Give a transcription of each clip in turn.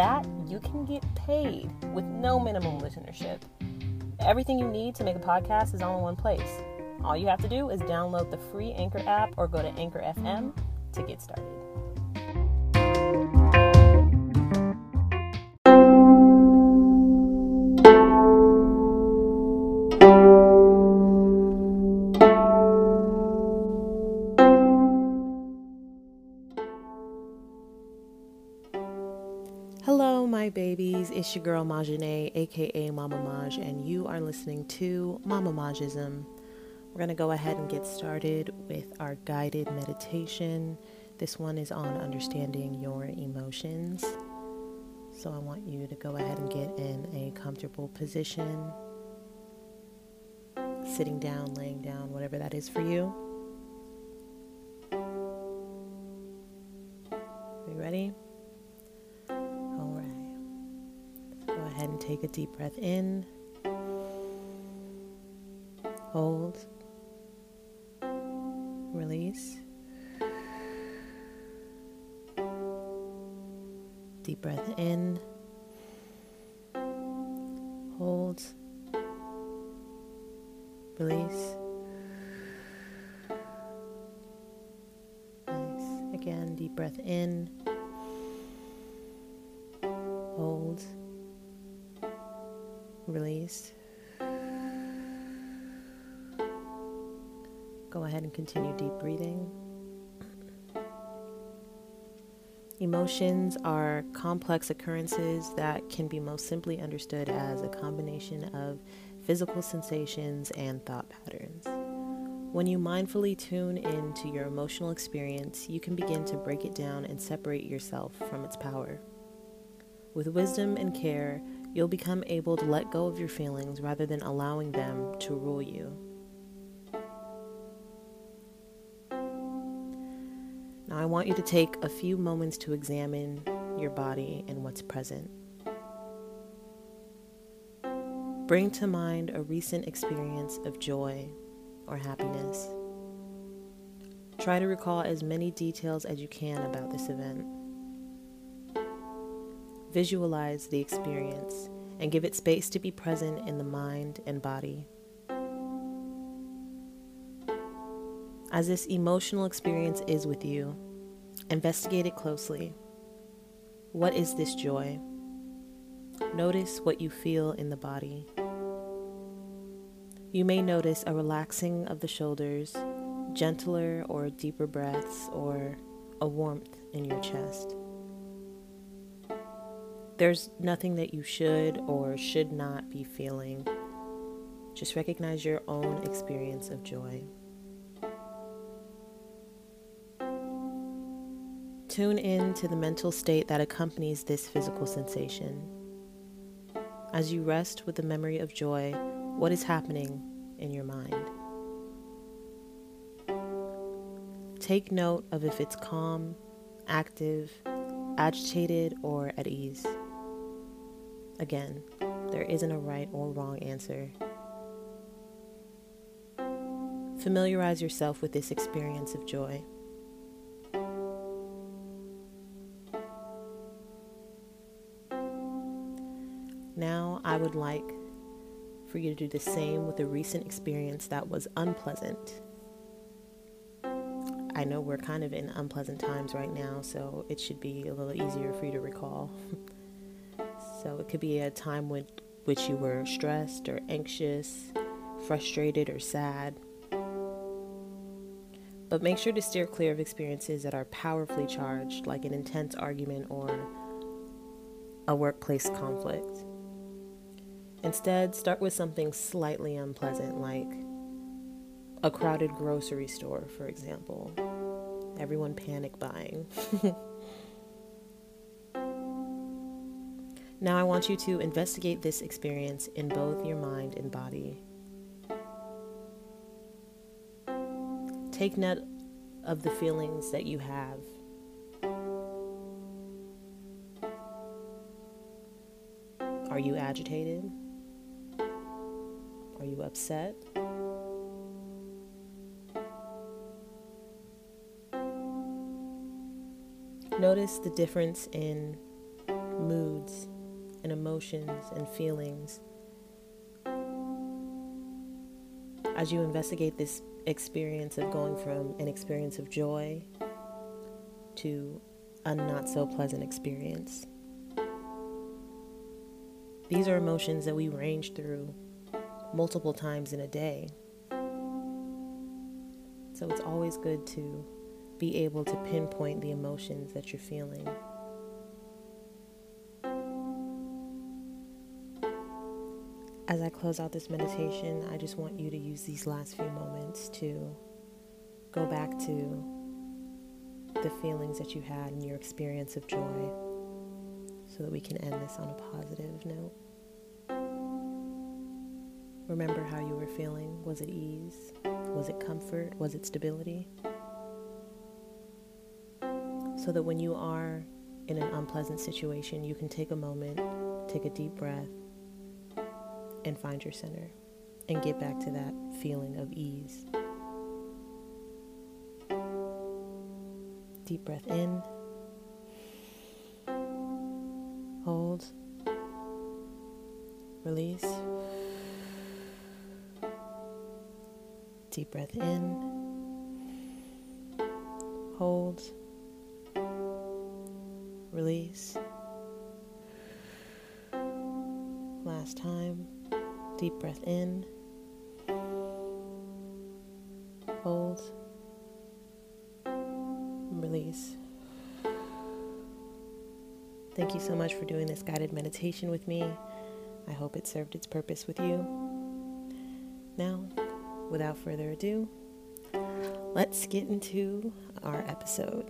that you can get paid with no minimum listenership. Everything you need to make a podcast is all in one place. All you have to do is download the free Anchor app or go to Anchor FM to get started. Babies. It's your girl Majane, aka Mama Maj, and you are listening to Mama Majism. We're going to go ahead and get started with our guided meditation. This one is on understanding your emotions. So I want you to go ahead and get in a comfortable position, sitting down, laying down, whatever that is for you. Are you ready? Ahead and take a deep breath in. Hold. Release. Deep breath in. Hold. Release. Nice. Again, deep breath in. Hold. Release. Go ahead and continue deep breathing. Emotions are complex occurrences that can be most simply understood as a combination of physical sensations and thought patterns. When you mindfully tune into your emotional experience, you can begin to break it down and separate yourself from its power. With wisdom and care, you'll become able to let go of your feelings rather than allowing them to rule you. Now, I want you to take a few moments to examine your body and what's present. Bring to mind a recent experience of joy or happiness. Try to recall as many details as you can about this event. Visualize the experience and give it space to be present in the mind and body. As this emotional experience is with you, investigate it closely. What is this joy? Notice what you feel in the body. You may notice a relaxing of the shoulders, gentler or deeper breaths, or a warmth in your chest. There's nothing that you should or should not be feeling. Just recognize your own experience of joy. Tune in to the mental state that accompanies this physical sensation. As you rest with the memory of joy, what is happening in your mind? Take note of if it's calm, active, agitated, or at ease. Again, there isn't a right or wrong answer. Familiarize yourself with this experience of joy. Now, I would like for you to do the same with a recent experience that was unpleasant. I know we're kind of in unpleasant times right now, so it should be a little easier for you to recall. so, it could be a time with which you were stressed or anxious, frustrated or sad. But make sure to steer clear of experiences that are powerfully charged, like an intense argument or a workplace conflict. Instead, start with something slightly unpleasant, like a crowded grocery store, for example. Everyone panic buying. Now, I want you to investigate this experience in both your mind and body. Take note of the feelings that you have. Are you agitated? Are you upset? Notice the difference in moods and emotions and feelings as you investigate this experience of going from an experience of joy to a not so pleasant experience. These are emotions that we range through multiple times in a day. So it's always good to be able to pinpoint the emotions that you're feeling. As I close out this meditation, I just want you to use these last few moments to go back to the feelings that you had and your experience of joy so that we can end this on a positive note. Remember how you were feeling. Was it ease? Was it comfort? Was it stability? So that when you are in an unpleasant situation, you can take a moment, take a deep breath, and find your center and get back to that feeling of ease. Deep breath in, hold, release. Deep breath in, hold, release. Last time. Deep breath in, hold, release. Thank you so much for doing this guided meditation with me. I hope it served its purpose with you. Now, without further ado, let's get into our episode.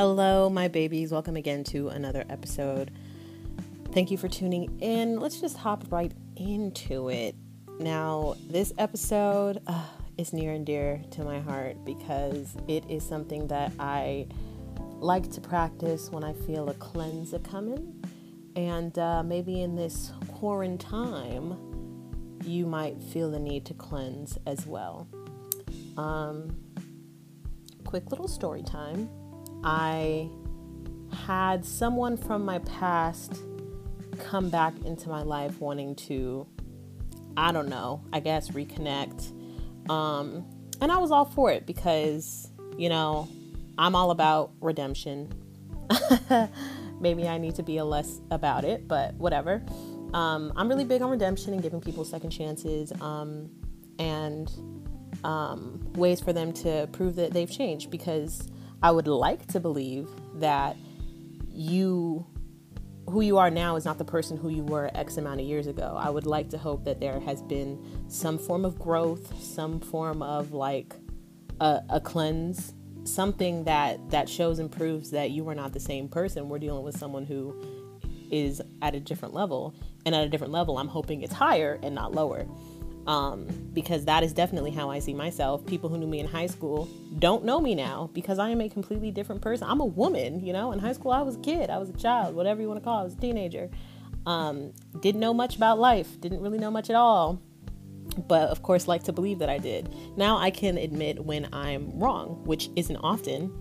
Hello, my babies. Welcome again to another episode. Thank you for tuning in. Let's just hop right into it. Now, this episode uh, is near and dear to my heart because it is something that I like to practice when I feel a cleanse coming. And uh, maybe in this quarantine, you might feel the need to cleanse as well. Um, quick little story time I had someone from my past come back into my life wanting to, I don't know, I guess reconnect. Um, and I was all for it because, you know, I'm all about redemption. Maybe I need to be a less about it, but whatever. Um, I'm really big on redemption and giving people second chances um, and um, ways for them to prove that they've changed because I would like to believe that you who you are now is not the person who you were X amount of years ago. I would like to hope that there has been some form of growth, some form of like a, a cleanse, something that that shows and proves that you are not the same person. We're dealing with someone who is at a different level, and at a different level, I'm hoping it's higher and not lower um, because that is definitely how I see myself. People who knew me in high school don't know me now because I am a completely different person. I'm a woman, you know. In high school, I was a kid, I was a child, whatever you want to call it, I was a teenager. Um, didn't know much about life, didn't really know much at all, but of course, like to believe that I did. Now I can admit when I'm wrong, which isn't often,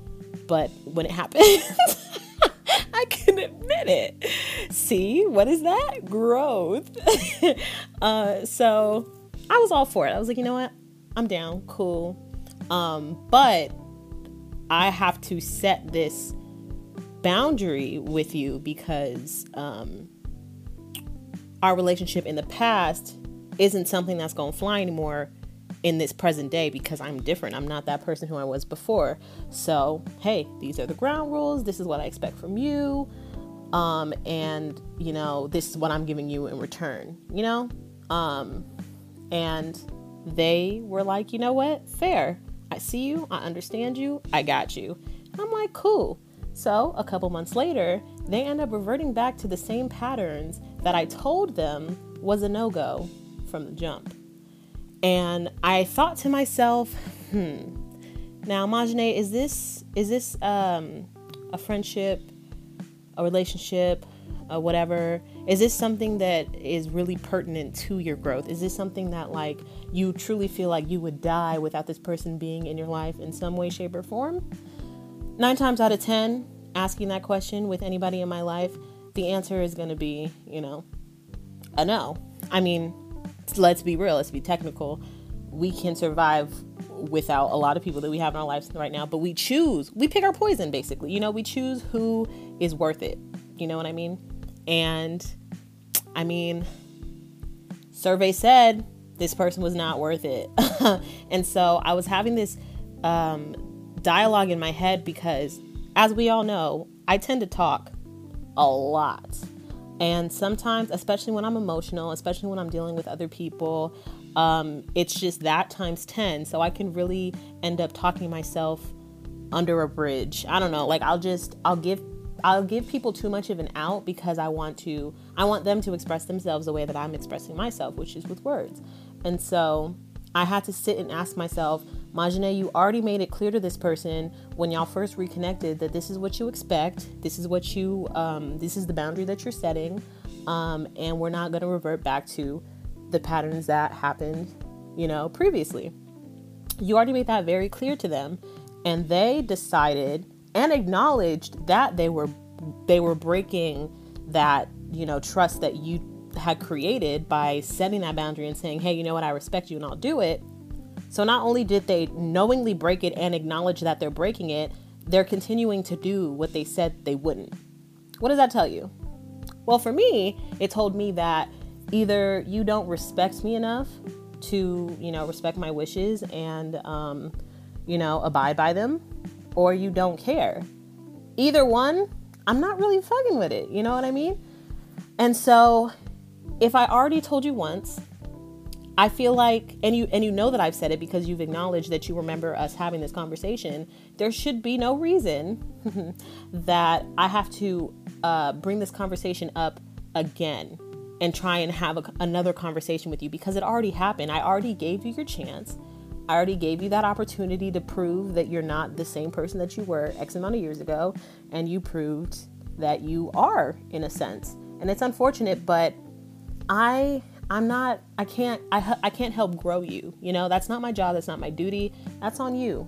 but when it happens. I can admit it. See, what is that? Growth. uh, so I was all for it. I was like, you know what? I'm down. Cool. Um, but I have to set this boundary with you because um, our relationship in the past isn't something that's going to fly anymore in this present day because I'm different. I'm not that person who I was before. So, hey, these are the ground rules. This is what I expect from you. Um, and, you know, this is what I'm giving you in return, you know? Um, and they were like, you know what? Fair. I see you. I understand you. I got you. I'm like, cool. So, a couple months later, they end up reverting back to the same patterns that I told them was a no go from the jump. And I thought to myself, hmm, now Majane, is this is this um, a friendship, a relationship, uh, whatever? Is this something that is really pertinent to your growth? Is this something that like you truly feel like you would die without this person being in your life in some way, shape, or form? Nine times out of ten, asking that question with anybody in my life, the answer is going to be, you know, a no. I mean, let's be real, let's be technical. We can survive without a lot of people that we have in our lives right now, but we choose, we pick our poison basically. You know, we choose who is worth it. You know what I mean? And I mean, survey said this person was not worth it. and so I was having this um, dialogue in my head because, as we all know, I tend to talk a lot. And sometimes, especially when I'm emotional, especially when I'm dealing with other people, um, it's just that times 10. So I can really end up talking myself under a bridge. I don't know. Like I'll just, I'll give, I'll give people too much of an out because I want to, I want them to express themselves the way that I'm expressing myself, which is with words. And so I had to sit and ask myself, Majane, you already made it clear to this person when y'all first reconnected that this is what you expect. This is what you, um, this is the boundary that you're setting. Um, and we're not going to revert back to the patterns that happened, you know, previously. You already made that very clear to them. And they decided and acknowledged that they were they were breaking that you know trust that you had created by setting that boundary and saying hey you know what i respect you and i'll do it so not only did they knowingly break it and acknowledge that they're breaking it, they're continuing to do what they said they wouldn't. What does that tell you? Well, for me, it told me that either you don't respect me enough to, you know, respect my wishes and, um, you know, abide by them, or you don't care. Either one, I'm not really fucking with it. You know what I mean? And so, if I already told you once I feel like, and you and you know that I've said it because you've acknowledged that you remember us having this conversation. There should be no reason that I have to uh, bring this conversation up again and try and have a, another conversation with you because it already happened. I already gave you your chance. I already gave you that opportunity to prove that you're not the same person that you were X amount of years ago, and you proved that you are in a sense. And it's unfortunate, but I I'm not I can't I I can't help grow you. You know, that's not my job, that's not my duty. That's on you.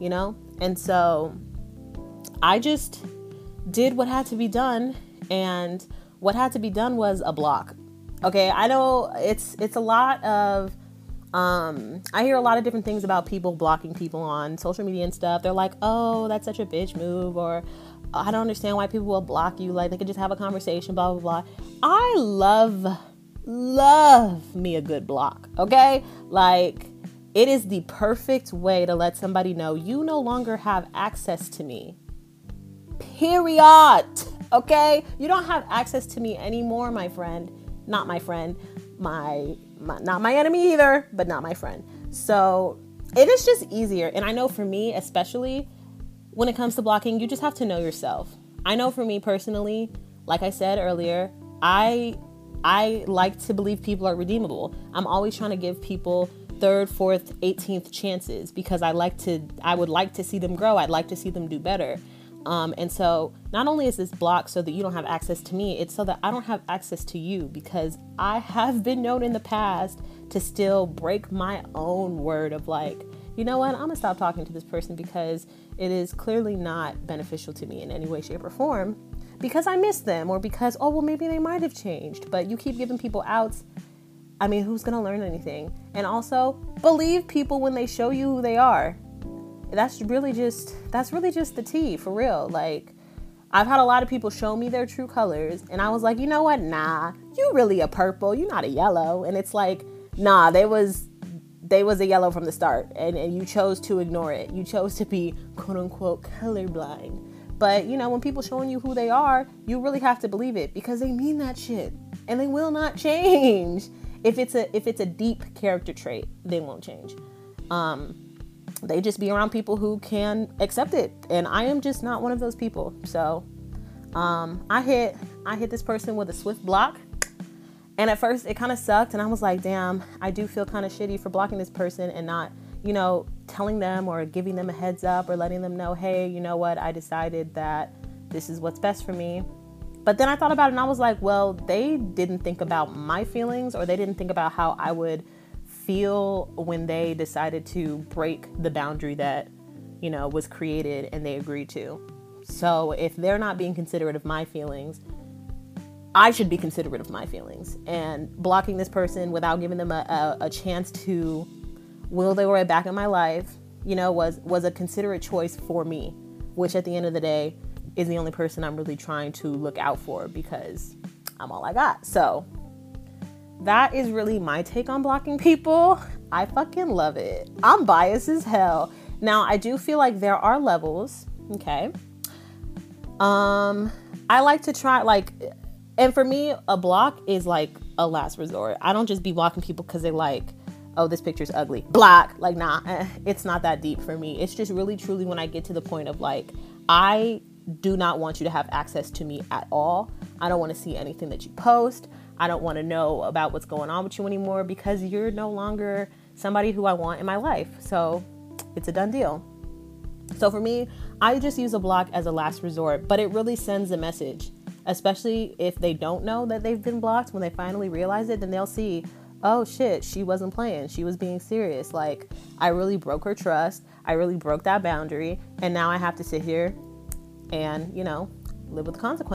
You know? And so I just did what had to be done and what had to be done was a block. Okay, I know it's it's a lot of um I hear a lot of different things about people blocking people on social media and stuff. They're like, "Oh, that's such a bitch move," or "I don't understand why people will block you. Like they could just have a conversation, blah blah blah." I love love me a good block, okay? Like, it is the perfect way to let somebody know you no longer have access to me. Period. Okay? You don't have access to me anymore, my friend. Not my friend. My, my not my enemy either, but not my friend. So, it is just easier. And I know for me, especially when it comes to blocking, you just have to know yourself. I know for me personally, like I said earlier, I I like to believe people are redeemable. I'm always trying to give people third, fourth, 18th chances because I like to I would like to see them grow. I'd like to see them do better. Um, and so not only is this blocked so that you don't have access to me, it's so that I don't have access to you because I have been known in the past to still break my own word of like, you know what, I'm gonna stop talking to this person because it is clearly not beneficial to me in any way, shape, or form because I miss them or because, oh, well, maybe they might have changed. But you keep giving people outs. I mean, who's to learn anything? And also, believe people when they show you who they are. That's really just that's really just the tea for real. Like I've had a lot of people show me their true colors, and I was like, you know what? Nah, you really a purple. You're not a yellow. And it's like, nah, they was they was a yellow from the start, and, and you chose to ignore it. You chose to be quote unquote colorblind. But you know, when people showing you who they are, you really have to believe it because they mean that shit, and they will not change. If it's a if it's a deep character trait, they won't change. Um, they just be around people who can accept it. And i am just not one of those people. So um, i hit i hit this person with a swift block. And at first it kind of sucked and i was like damn i do feel kind of shitty for blocking this person and not you know telling them or giving them a heads up or letting them know hey you know what? I decided that this is what's best for me. But then i thought about it and i was like well they didn't think about my feelings or they didn't think about how i would feel when they decided to break the boundary that, you know, was created and they agreed to. So if they're not being considerate of my feelings, I should be considerate of my feelings. And blocking this person without giving them a, a, a chance to will they way back in my life, you know, was was a considerate choice for me, which at the end of the day is the only person I'm really trying to look out for because I'm all I got. So that is really my take on blocking people. I fucking love it. I'm biased as hell. Now, I do feel like there are levels, okay? Um, I like to try like and for me, a block is like a last resort. I don't just be blocking people cuz they like, oh, this picture's ugly. Block. Like nah, eh, it's not that deep for me. It's just really truly when I get to the point of like I do not want you to have access to me at all. I don't want to see anything that you post. I don't want to know about what's going on with you anymore because you're no longer somebody who I want in my life. So it's a done deal. So for me, I just use a block as a last resort, but it really sends a message, especially if they don't know that they've been blocked. When they finally realize it, then they'll see, oh shit, she wasn't playing. She was being serious. Like, I really broke her trust. I really broke that boundary. And now I have to sit here and, you know, live with the consequences.